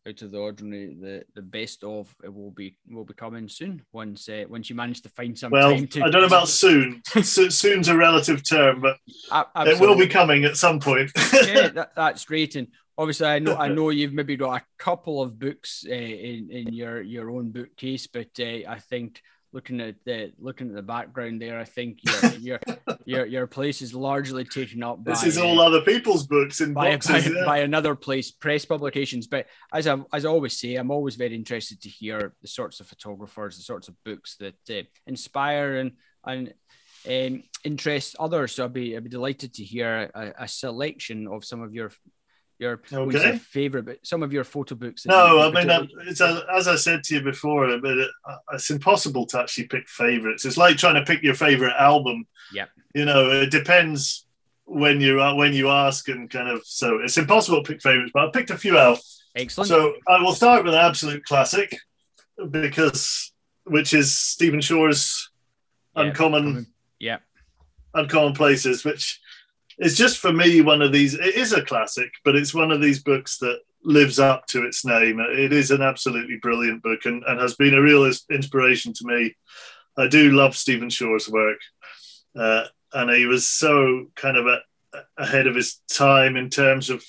out of the ordinary, the the best of it will be will be coming soon once uh, once you manage to find some well, time to. I don't know about <laughs> soon. So, soon's a relative term, but A- it will be coming at some point. yeah, <laughs> that, that's great. And obviously, I know I know you've maybe got a couple of books uh, in in your your own bookcase, but uh, I think looking at the looking at the background there, I think your <laughs> your your, your place is largely taken up by this is all other people's books and by, boxes. by, yeah. by another place, press publications. But as I as I always say, I'm always very interested to hear the sorts of photographers, the sorts of books that uh, inspire and and um, interest others. So I'd be I'd be delighted to hear a, a selection of some of your your say favorite, but some of your photo books. No, I mean, uh, it's a, as I said to you before, but it, uh, it's impossible to actually pick favorites. It's like trying to pick your favorite album. Yeah, You know, it depends when you are when you ask, and kind of so it's impossible to pick favorites. But I picked a few out. excellent. So I will start with an absolute classic because which is Stephen Shore's Yeah, Uncommon yeah, Uncommon Places, which is just for me one of these. It is a classic, but it's one of these books that lives up to its name. It is an absolutely brilliant book and, and has been a real inspiration to me. I do love Stephen Shore's work, uh, and he was so kind of a, ahead of his time in terms of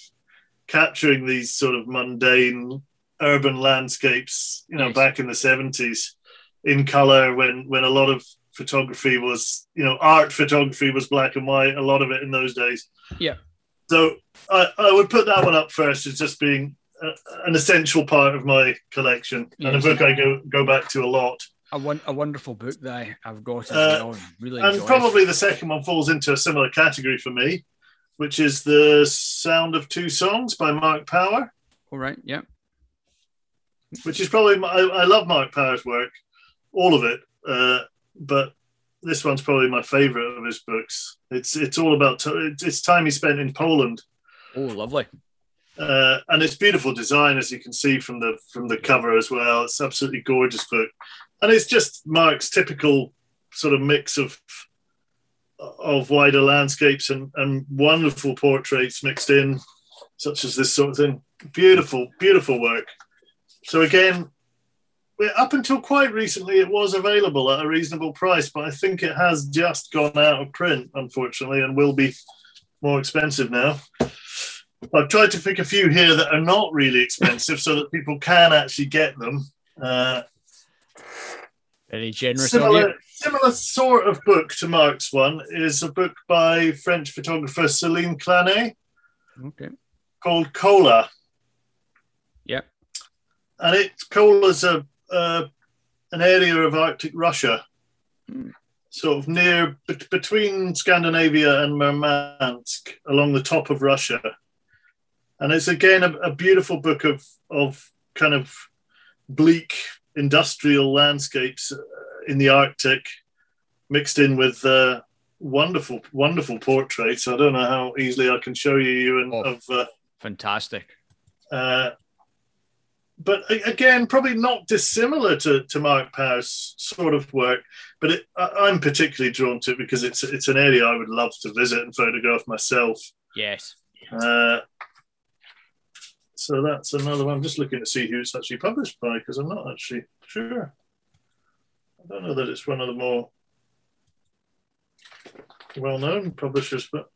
capturing these sort of mundane urban landscapes. You know, back in the seventies, in color when when a lot of photography was, you know, art photography was black and white. A lot of it in those days. Yeah. So I, I would put that one up first as just being a, an essential part of my collection and a Yes. book I go go back to a lot. a, one, a wonderful book that I, I've got as Uh, well. Really And enjoy it. probably the second one falls into a similar category for me, which is the Sound of Two Songs by Mark Power, All right, yeah, which is probably my, I, I love Mark Power's work, all of it, uh, but this one's probably my favorite of his books. It's it's all about t- it's time he spent in Poland. oh, lovely. uh, and it's beautiful design as you can see from the from the cover as well. It's absolutely gorgeous book, and it's just Mark's typical sort of mix of of wider landscapes and, and wonderful portraits mixed in, such as this sort of thing. Beautiful, beautiful work. So again, up until quite recently, it was available at a reasonable price, but I think it has just gone out of print, unfortunately, and will be more expensive now. I've tried to pick a few here that are not really expensive so that people can actually get them. Uh, Very generous similar, similar sort of book to Mark's one is a book by French photographer Celine Clanet Okay. called Kola. Yep. And it Kola's a uh, an area of Arctic Russia, Hmm. sort of near bet between Scandinavia and Murmansk, along the top of Russia. And it's again a, a beautiful book of of kind of bleak industrial landscapes uh, in the Arctic, mixed in with uh, wonderful, wonderful portraits. I don't know how easily I can show you, Ewan, Oh. of. Uh, Fantastic. uh, but again, probably not dissimilar to, to Mark Power's sort of work. But it, I, I'm particularly drawn to it because it's it's an area I would love to visit and photograph myself. Yes. Uh, so that's another one. I'm just looking to see who it's actually published by because I'm not actually sure. I don't know that it's one of the more well-known publishers, but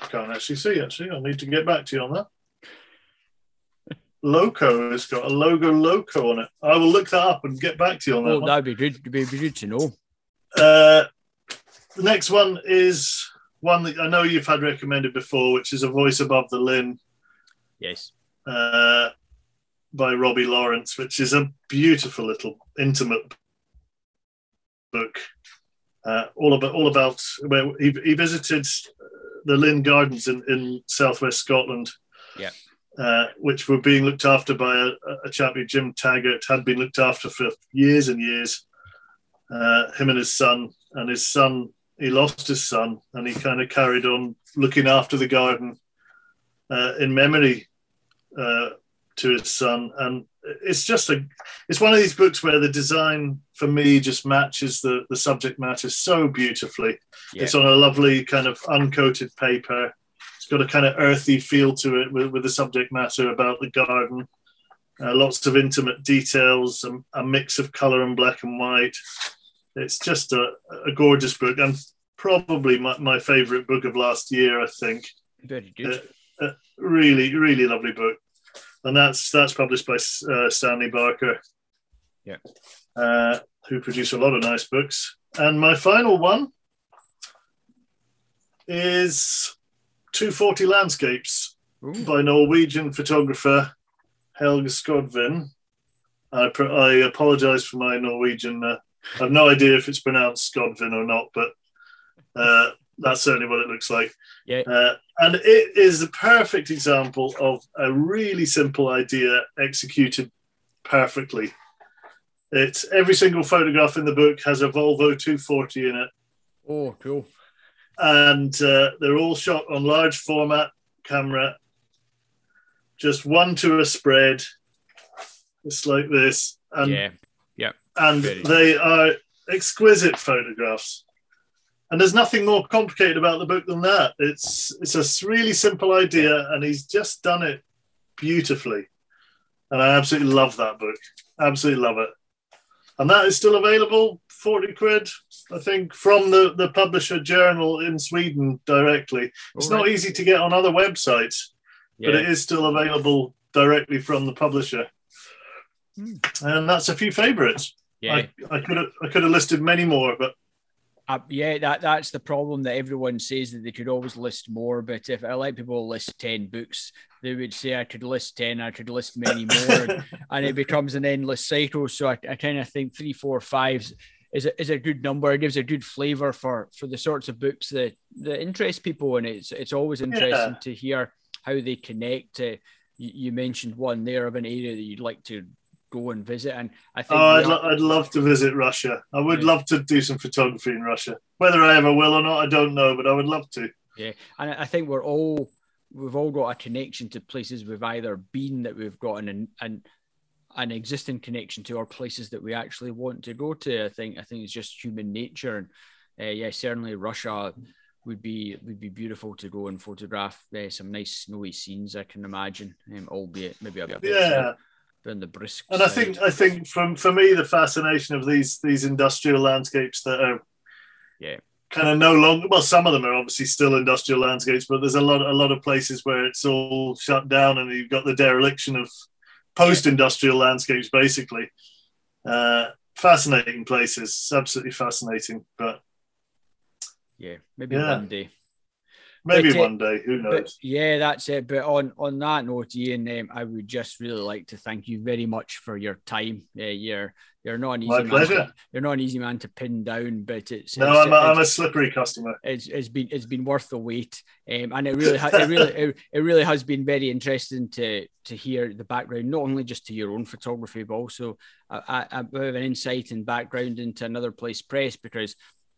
I can't actually see. Actually, I'll need to get back to you on that. Loco has got a logo Loco on it. I will look that up and get back to you on that. Oh, one. that'd be good. It'd be, good to know. Uh, the next one is one that I know you've had recommended before, which is A Voice Above the Linn Yes. uh, by Robbie Lawrence, which is a beautiful little intimate book. Uh, all about all about where he, he visited the Linn Gardens in, in southwest Scotland. Yeah. Uh, which were being looked after by a, a chap who Jim Taggart had been looked after for years and years. Uh, him and his son, and his son, he lost his son, and he kind of carried on looking after the garden uh, in memory uh, to his son, and it's just a it's one of these books where the design for me just matches the the subject matter so beautifully. Yeah. It's on a lovely kind of uncoated paper. Got a kind of earthy feel to it with, with the subject matter about the garden. Uh, lots of intimate details, a, a mix of color and black and white. It's just a, a gorgeous book and probably my, my favorite book of last year, I think. Very good. Uh, really, really lovely book and that's that's published by uh, Stanley Barker. Yeah, uh, who produce a lot of nice books. And my final one is 240 Landscapes Ooh. by Norwegian photographer Helge Skodvin. I, pr- I apologize for my Norwegian. Uh, I have no idea if it's pronounced Skodvin or not, but uh, that's certainly what it looks like. Yeah. Uh, and it is the perfect example of a really simple idea executed perfectly. It's every single photograph in the book has a Volvo 240 in it. Oh, cool. And uh, they're all shot on large format camera, just one to a spread. It's like this. And, yeah. Yeah. And they are exquisite photographs and there's nothing more complicated about the book than that. It's it's a really simple idea, and he's just done it beautifully. And I absolutely love that book. Absolutely love it. And that is still available, 40 quid, I think, from the, the publisher journal in Sweden directly. It's right. not easy to get on other websites, yeah. but it is still available directly from the publisher. Hmm. And that's a few favorites. Yeah. I, I could have I could have listed many more, but uh, yeah, that that's the problem that everyone says that they could always list more. But if I let people list ten books, they would say I could list ten, I could list many more, and it <laughs> becomes an endless cycle. So I, I kind of think three, four, fives is a, is a good number. It gives a good flavor for for the sorts of books that that interest people, and it's it's always interesting yeah. to hear how they connect. To, you, you mentioned one there of an area that you'd like to go and visit. And I think oh, I'd, lo- I'd love to visit Russia. I would yeah. love to do some photography in Russia. Whether I ever will or not, I don't know, but I would love to. Yeah, and I think we're all we've all got a connection to places we've either been that we've gotten and an, an existing connection to, or places that we actually want to go to. I think I think it's just human nature, and uh, yeah, certainly Russia would be would be beautiful to go and photograph uh, some nice snowy scenes. I can imagine, um, albeit maybe a bit yeah than the brisk. And I think I think from for me the fascination of these these industrial landscapes that are yeah kind of no longer well some of them are obviously still industrial landscapes but there's a lot a lot of places where it's all shut down and you've got the dereliction of post-industrial landscapes basically uh, fascinating places absolutely fascinating but yeah maybe yeah. one day Maybe but, uh, one day, who knows? yeah, that's it. But on on that note, Iain, um, I would just really like to thank you very much for your time. Uh, you're you're not an easy My man. pleasure. To, you're not an easy man to pin down, but it's no, it's, I'm, a, I'm a slippery customer. It's, it's been it's been worth the wait, um, and it really ha- it really it, it really has been very interesting to to hear the background, not only just to your own photography, but also a, a, a bit of an insight and background into another place press because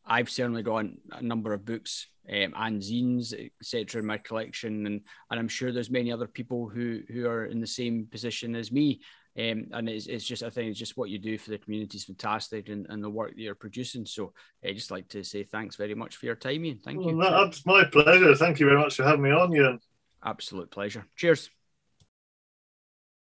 I've certainly got a number of books um, and zines, etc., in my collection, and and I'm sure there's many other people who who are in the same position as me. Um, and it's, it's just I think it's just what you do for the community is fantastic, and, and the work that you're producing. So I just like to say thanks very much for your time, Iain. Thank you. Well, that's my pleasure. Thank you very much for having me on, Ian. Absolute pleasure. Cheers.